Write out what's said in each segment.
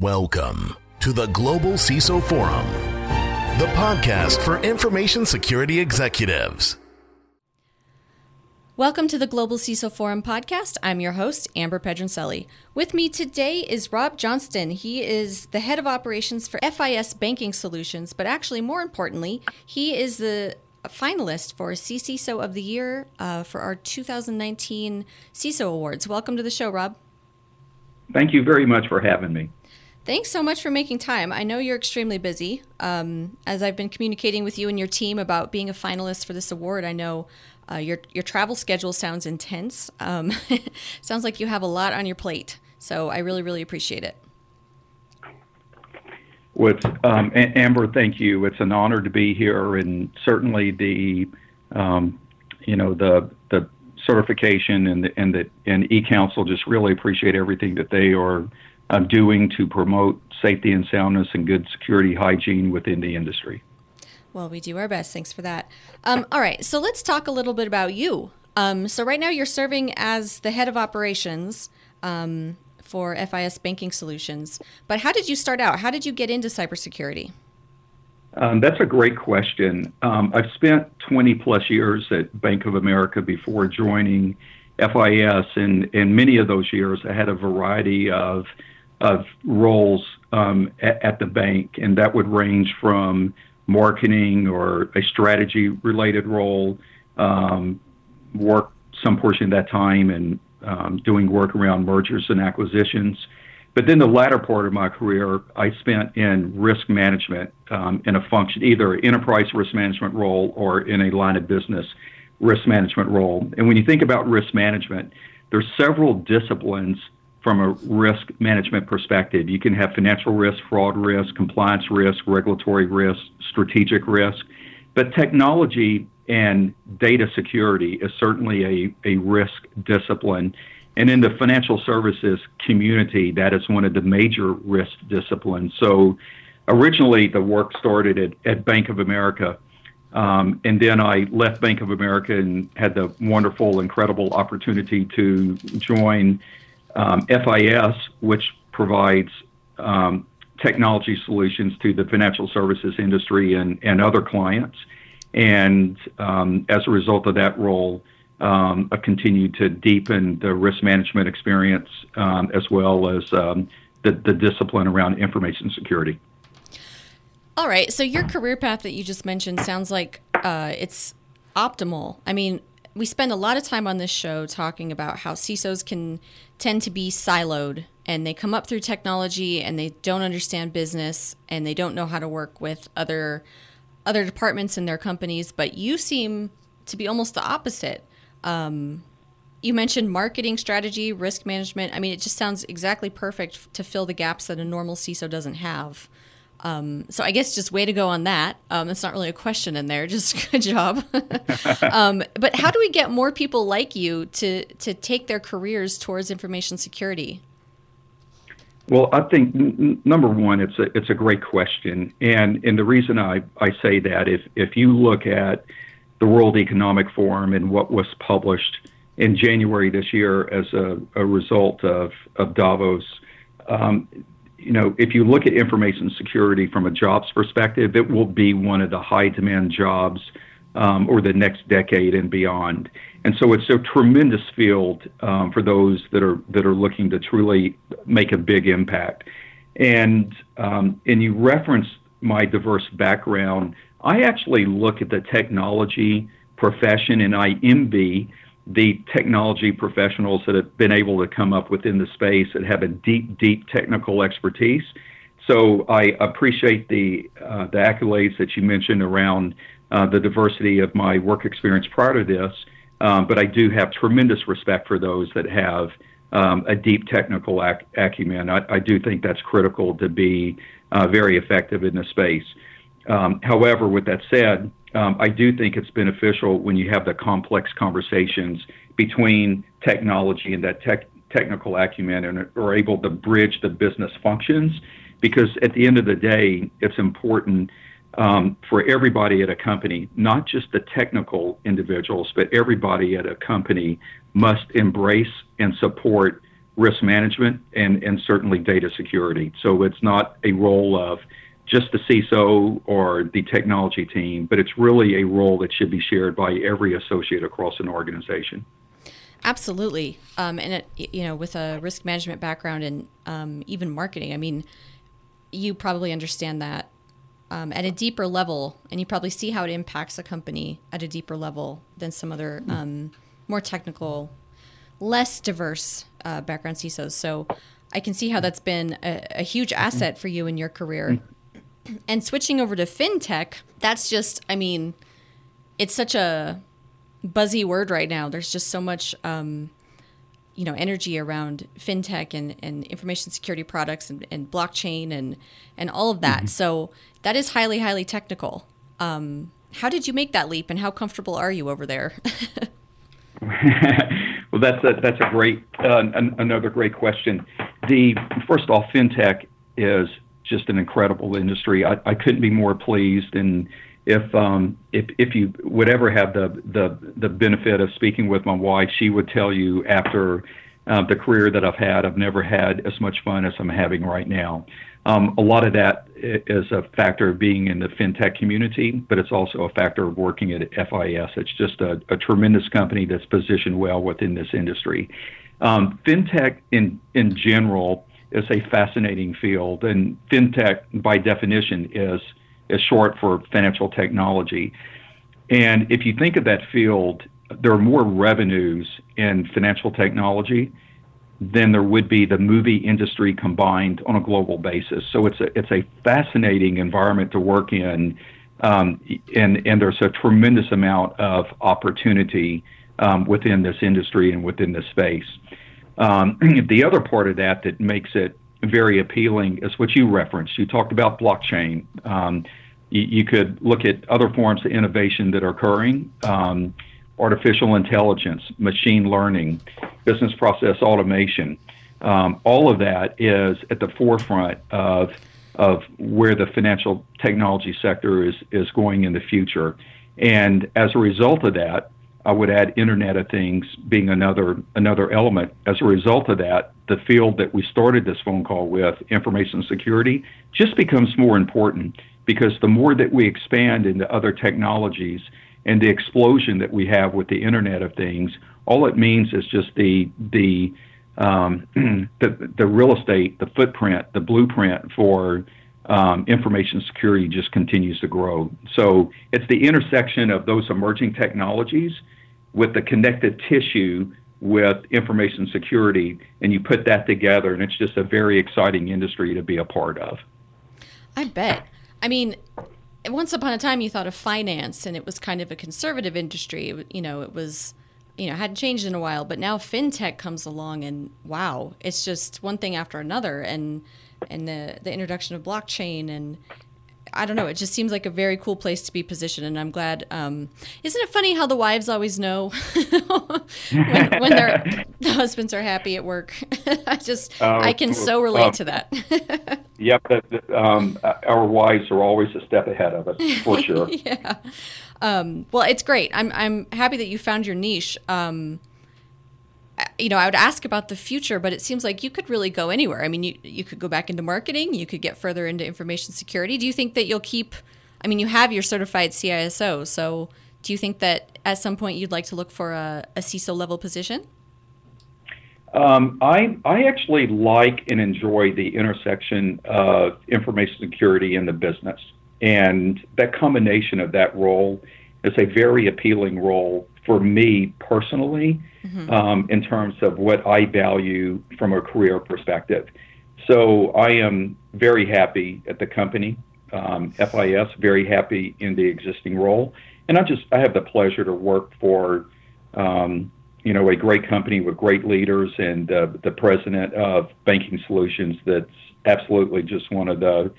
Welcome to the Global CISO Forum, the podcast for information security executives. Welcome to the Global CISO Forum podcast. I'm your host, Amber Pedroncelli. With me today is Rob Johnston. He is the head of operations for FIS Banking Solutions, but actually, more importantly, he is the finalist for CISO of the Year uh, for our 2019 CISO Awards. Welcome to the show, Rob. Thank you very much for having me. Thanks so much for making time. I know you're extremely busy. Um, as I've been communicating with you and your team about being a finalist for this award, I know uh, your your travel schedule sounds intense. Um, sounds like you have a lot on your plate. So I really, really appreciate it. With um, Amber, thank you. It's an honor to be here, and certainly the um, you know the the certification and the, and the and EC-Council just really appreciate everything that they are uh, doing to promote safety and soundness and good security hygiene within the industry. Well, we do our best. Thanks for that. Um, all right, so let's talk a little bit about you. Um, so, right now, you're serving as the head of operations um, for FIS Banking Solutions. But how did you start out? How did you get into cybersecurity? Um, that's a great question. Um, I've spent 20 plus years at Bank of America before joining FIS, and in many of those years, I had a variety of of roles um, at, the bank, and that would range from marketing or a strategy related role, um, work some portion of that time and um, doing work around mergers and acquisitions. But then the latter part of my career, I spent in risk management in a function, either enterprise risk management role or in a line of business risk management role. And when you think about risk management, there's several disciplines from a risk management perspective. You can have financial risk, fraud risk, compliance risk, regulatory risk, strategic risk. But technology and data security is certainly a, a risk discipline. And in the financial services community, that is one of the major risk disciplines. So originally, the work started at, at Bank of America. Um, and then I left Bank of America and had the wonderful, incredible opportunity to join um, FIS, which provides um, technology solutions to the financial services industry and, and other clients. And um, as a result of that role, um, I continued to deepen the risk management experience um, as well as um, the, the discipline around information security. All right. So your career path that you just mentioned sounds like uh, it's optimal. I mean, we spend a lot of time on this show talking about how CISOs can tend to be siloed and they come up through technology and they don't understand business and they don't know how to work with other other departments in their companies. But you seem to be almost the opposite. Um, you mentioned marketing strategy, risk management. I mean, it just sounds exactly perfect to fill the gaps that a normal CISO doesn't have. Um, so I guess just way to go on that. Um, it's not really a question in there. Just good job. um, but how do we get more people like you to to take their careers towards information security? Well, I think n- number one, it's a it's a great question, and and the reason I, I say that if if you look at the World Economic Forum and what was published in January this year as a, a result of of Davos, um, if you look at information security from a jobs perspective, it will be one of the high demand jobs um, or the next decade and beyond. And so it's a tremendous field um, for those that are that are looking to truly make a big impact. And um, and you referenced my diverse background. I actually look at the technology profession, and I envy the technology professionals that have been able to come up within the space that have a deep, deep technical expertise. So I appreciate the uh, the accolades that you mentioned around uh, the diversity of my work experience prior to this, um, but I do have tremendous respect for those that have um, a deep technical ac- acumen. I, I, do think that's critical to be uh, very effective in the space. Um, however, with that said, um, I do think it's beneficial when you have the complex conversations between technology and that tech, technical acumen and are able to bridge the business functions. Because at the end of the day, it's important um, for everybody at a company, not just the technical individuals, but everybody at a company must embrace and support risk management and, and certainly data security. So it's not a role of just the CISO or the technology team, but it's really a role that should be shared by every associate across an organization. Absolutely, um, and it, you know, with a risk management background and um, even marketing, I mean, you probably understand that um, at a deeper level, and you probably see how it impacts a company at a deeper level than some other um, more technical, less diverse uh, background CISOs. So I can see how that's been a, a huge asset for you in your career. And switching over to fintech, that's just, I mean, it's such a buzzy word right now. There's just so much, um, you know, energy around fintech and, and information security products and, and blockchain and and all of that. Mm-hmm. So that is highly, highly technical. Um, how did you make that leap, and how comfortable are you over there? well, that's a, that's a great uh, an, another great question. The first off, fintech is just an incredible industry. I, I couldn't be more pleased and if um, if if you would ever have the the the benefit of speaking with my wife, she would tell you after uh, the career that I've had, I've never had as much fun as I'm having right now. Um, a lot of that is a factor of being in the fintech community, but it's also a factor of working at FIS. It's just a, a tremendous company that's positioned well within this industry. Um, fintech in in general is a fascinating field, and fintech by definition is is short for financial technology. And if you think of that field, there are more revenues in financial technology than there would be the movie industry combined on a global basis. So it's a it's a fascinating environment to work in, um, and and there's a tremendous amount of opportunity um, within this industry and within this space. Um, the other part of that that makes it very appealing is what you referenced. You talked about blockchain. Um, you, you, could look at other forms of innovation that are occurring, um, artificial intelligence, machine learning, business process automation. Um, all of that is at the forefront of of where the financial technology sector is is going in the future. And as a result of that, I would add Internet of Things being another another element. As a result of that, the field that we started this phone call with, information security, just becomes more important because the more that we expand into other technologies and the explosion that we have with the Internet of Things, all it means is just the the um, the, the real estate, the footprint, the blueprint for um, information security just continues to grow. So it's the intersection of those emerging technologies with the connective tissue with information security, and you put that together, and it's just a very exciting industry to be a part of. I bet. I mean, once upon a time, you thought of finance, and it was kind of a conservative industry. You know, it was, you know, hadn't changed in a while, but now fintech comes along, and wow, it's just one thing after another, and and the the introduction of blockchain and I don't know. It just seems like a very cool place to be positioned, and I'm glad. Um, isn't it funny how the wives always know when, when their the husbands are happy at work? I just uh, I can so relate uh, to that. yep, um, our wives are always a step ahead of us for sure. yeah. Um, well, it's great. I'm I'm happy that you found your niche. Um, you know, I would ask about the future, but it seems like you could really go anywhere. I mean, you you could go back into marketing, you could get further into information security. Do you think that you'll keep? I mean, you have your certified CISO, so do you think that at some point you'd like to look for a, a CISO level position? Um, I I actually like and enjoy the intersection of information security and the business, and that combination of that role is a very appealing role for me personally mm-hmm. um, in terms of what I value from a career perspective. So I am very happy at the company, um, FIS, very happy in the existing role. And I just, I have the pleasure to work for, um, you know, a great company with great leaders and uh, the president of Banking Solutions that's absolutely just one of the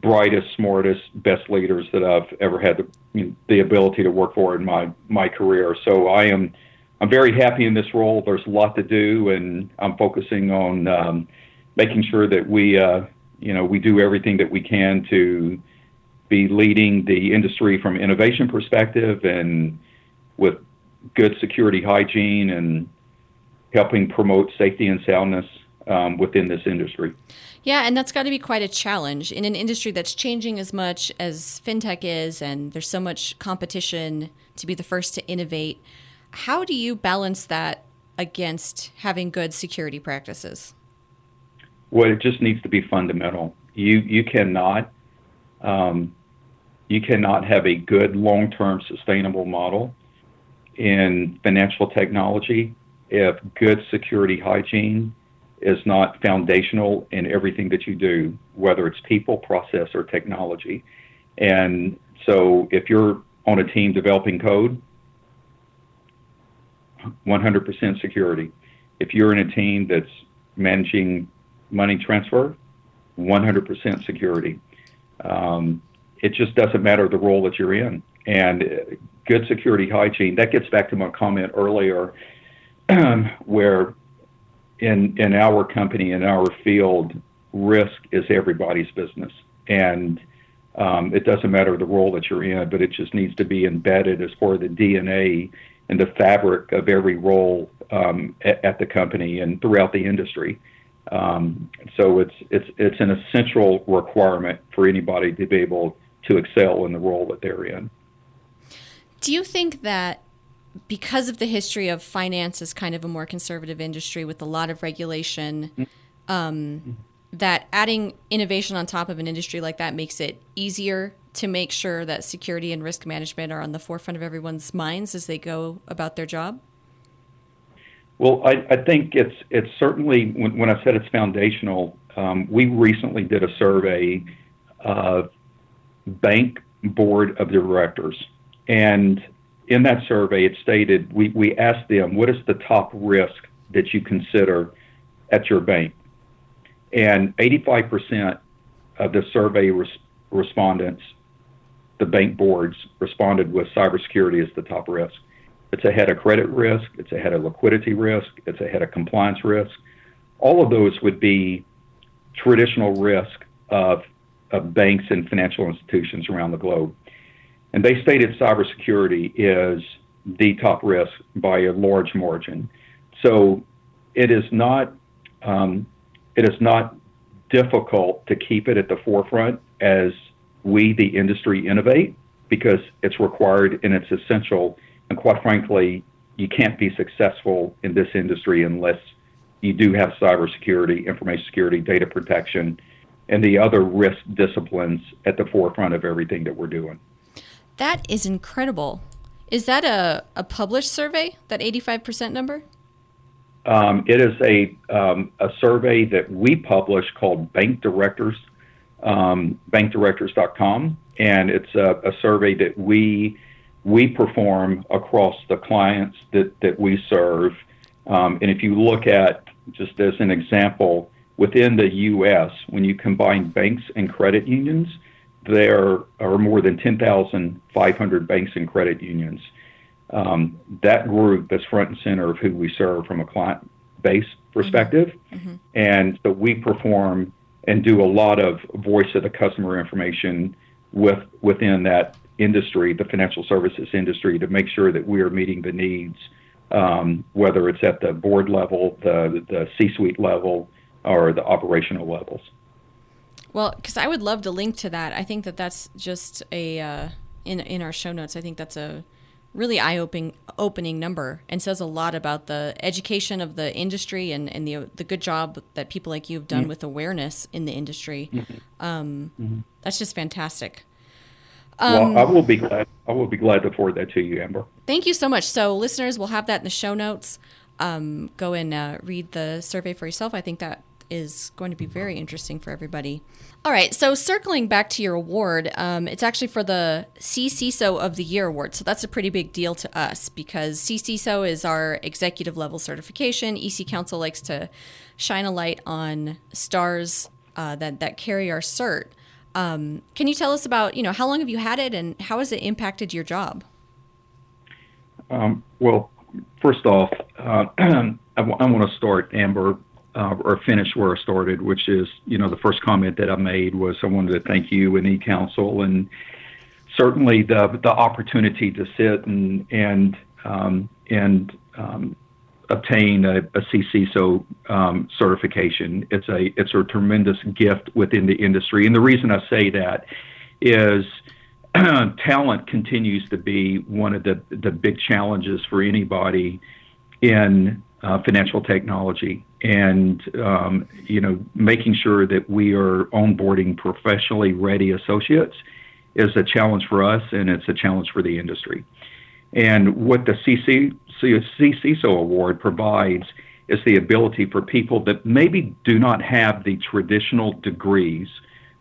brightest, smartest, best leaders that I've ever had the, you know, the ability to work for in my my career. So I am I'm very happy in this role. There's a lot to do, and I'm focusing on um, making sure that we uh, you know we do everything that we can to be leading the industry from innovation perspective and with good security hygiene and helping promote safety and soundness um, within this industry. Yeah, and that's got to be quite a challenge in an industry that's changing as much as fintech is, and there's so much competition to be the first to innovate. How do you balance that against having good security practices? Well, it just needs to be fundamental. You you cannot um, you cannot have a good long term sustainable model in financial technology if good security hygiene is not foundational in everything that you do, whether it's people, process, or technology. And so if you're on a team developing code, 100% security. If you're in a team that's managing money transfer, 100% security. Um, it just doesn't matter the role that you're in. And good security hygiene, that gets back to my comment earlier, where in, in our company, in our field, risk is everybody's business. And um, it doesn't matter the role that you're in, but it just needs to be embedded as part of the DNA and the fabric of every role um, at, at, the company and throughout the industry. Um, so it's it's it's an essential requirement for anybody to be able to excel in the role that they're in. Do you think that because of the history of finance as kind of a more conservative industry with a lot of regulation, um, that adding innovation on top of an industry like that makes it easier to make sure that security and risk management are on the forefront of everyone's minds as they go about their job? Well, I, I think it's it's certainly when, when I said it's foundational. Um, we recently did a survey of bank board of directors, and in that survey, it stated we, we asked them what is the top risk that you consider at your bank, and 85% of the survey res- respondents the bank boards responded with cybersecurity as the top risk. It's ahead of credit risk, it's ahead of liquidity risk, it's ahead of compliance risk. All of those would be traditional risk of, of banks and financial institutions around the globe. And they stated cybersecurity is the top risk by a large margin. So it is not um, it is not difficult to keep it at the forefront as we, the industry, innovate because it's required and it's essential. And quite frankly, you can't be successful in this industry unless you do have cybersecurity, information security, data protection, and the other risk disciplines at the forefront of everything that we're doing. That is incredible. Is that a, a published survey, that 85% number? Um, it is a, um, a survey that we publish called Bank Directors um, bankdirectors.com, and it's a, a, survey that we we perform across the clients that that we serve. Um, and if you look at just as an example, within the U.S., when you combine banks and credit unions, there are more than 10,500 banks and credit unions. Um, that group is front and center of who we serve from a client base perspective. Mm-hmm. And so we perform and do a lot of voice of the customer information with within that industry, the financial services industry, to make sure that we are meeting the needs, um, whether it's at the board level, the the C-suite level, or the operational levels. Well, because I would love to link to that. I think that that's just a uh, in in our show notes. I think that's a really eye-opening opening number and says a lot about the education of the industry and, and the the good job that people like you have done mm-hmm. with awareness in the industry. Mm-hmm. Um, mm-hmm. That's just fantastic. Um, well, I will be glad. I will be glad to forward that to you, Amber. Thank you so much. So, listeners, we'll have that in the show notes. Um, go and uh, read the survey for yourself. I think that is going to be very interesting for everybody. All right, so circling back to your award, um, it's actually for the CCISO of the Year award. So that's a pretty big deal to us because CCISO is our executive level certification. EC Council likes to shine a light on stars uh, that that carry our cert. Um, can you tell us about you know how long have you had it and how has it impacted your job? Um, well, first off, uh, I, w- I want to start, Amber, uh, or finish where I started, which is, you know, the first comment that I made was I wanted to thank you and EC-Council and certainly the the opportunity to sit and and um, and um, obtain a, a CCISO um, certification. It's a it's a tremendous gift within the industry, and the reason I say that is talent continues to be one of the the big challenges for anybody in uh, financial technology, and um, you know making sure that we are onboarding professionally ready associates is a challenge for us, and it's a challenge for the industry. And what the CC, CCISO award provides is the ability for people that maybe do not have the traditional degrees,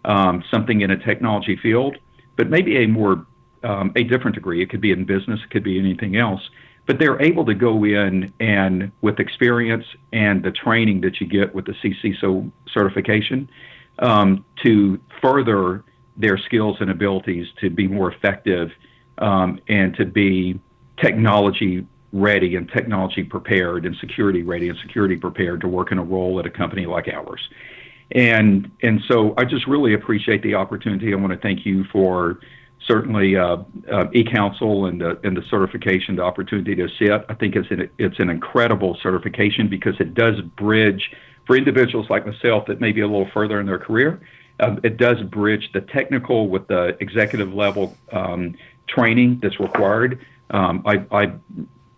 um, something in a technology field, but maybe a more um, a different degree. It could be in business, it could be anything else. But they're able to go in and with experience and the training that you get with the CCISO certification um, to further their skills and abilities to be more effective um, and to be technology ready and technology prepared and security ready and security prepared to work in a role at a company like ours. And and so I just really appreciate the opportunity. I want to thank you for certainly uh, uh, and the and the certification, the opportunity to sit. I think it's an it's an incredible certification because it does bridge for individuals like myself that may be a little further in their career. Uh, it does bridge the technical with the executive level um, training that's required um, I, I,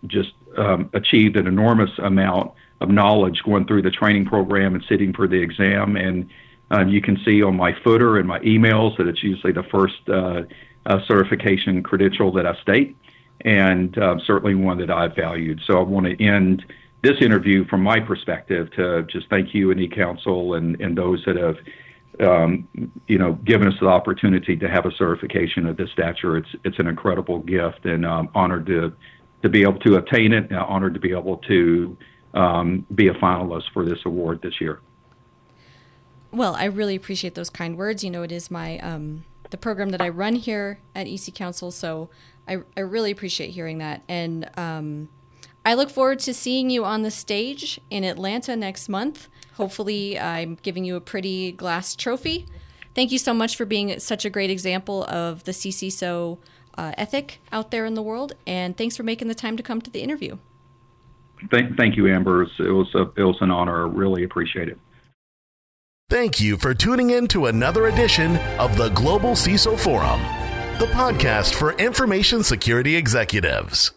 just um, achieved an enormous amount of knowledge going through the training program and sitting for the exam. And um, you can see on my footer and my emails that it's usually the first uh, uh, certification credential that I state, and uh, certainly one that I've valued. So I want to end this interview from my perspective to just thank you and EC-Council and, and those that have um, you know, given us the opportunity to have a certification of this stature. It's it's an incredible gift, and I'm honored to to be able to obtain it. And honored to be able to um, be a finalist for this award this year. Well, I really appreciate those kind words. You know, it is my um, the program that I run here at EC Council, so I I really appreciate hearing that and. Um, I look forward to seeing you on the stage in Atlanta next month. Hopefully, I'm giving you a pretty glass trophy. Thank you so much for being such a great example of the CCISO uh, ethic out there in the world, and thanks for making the time to come to the interview. Thank, thank you, Amber. It was, a, it was an honor. Really appreciate it. Thank you for tuning in to another edition of the Global CISO Forum, the podcast for information security executives.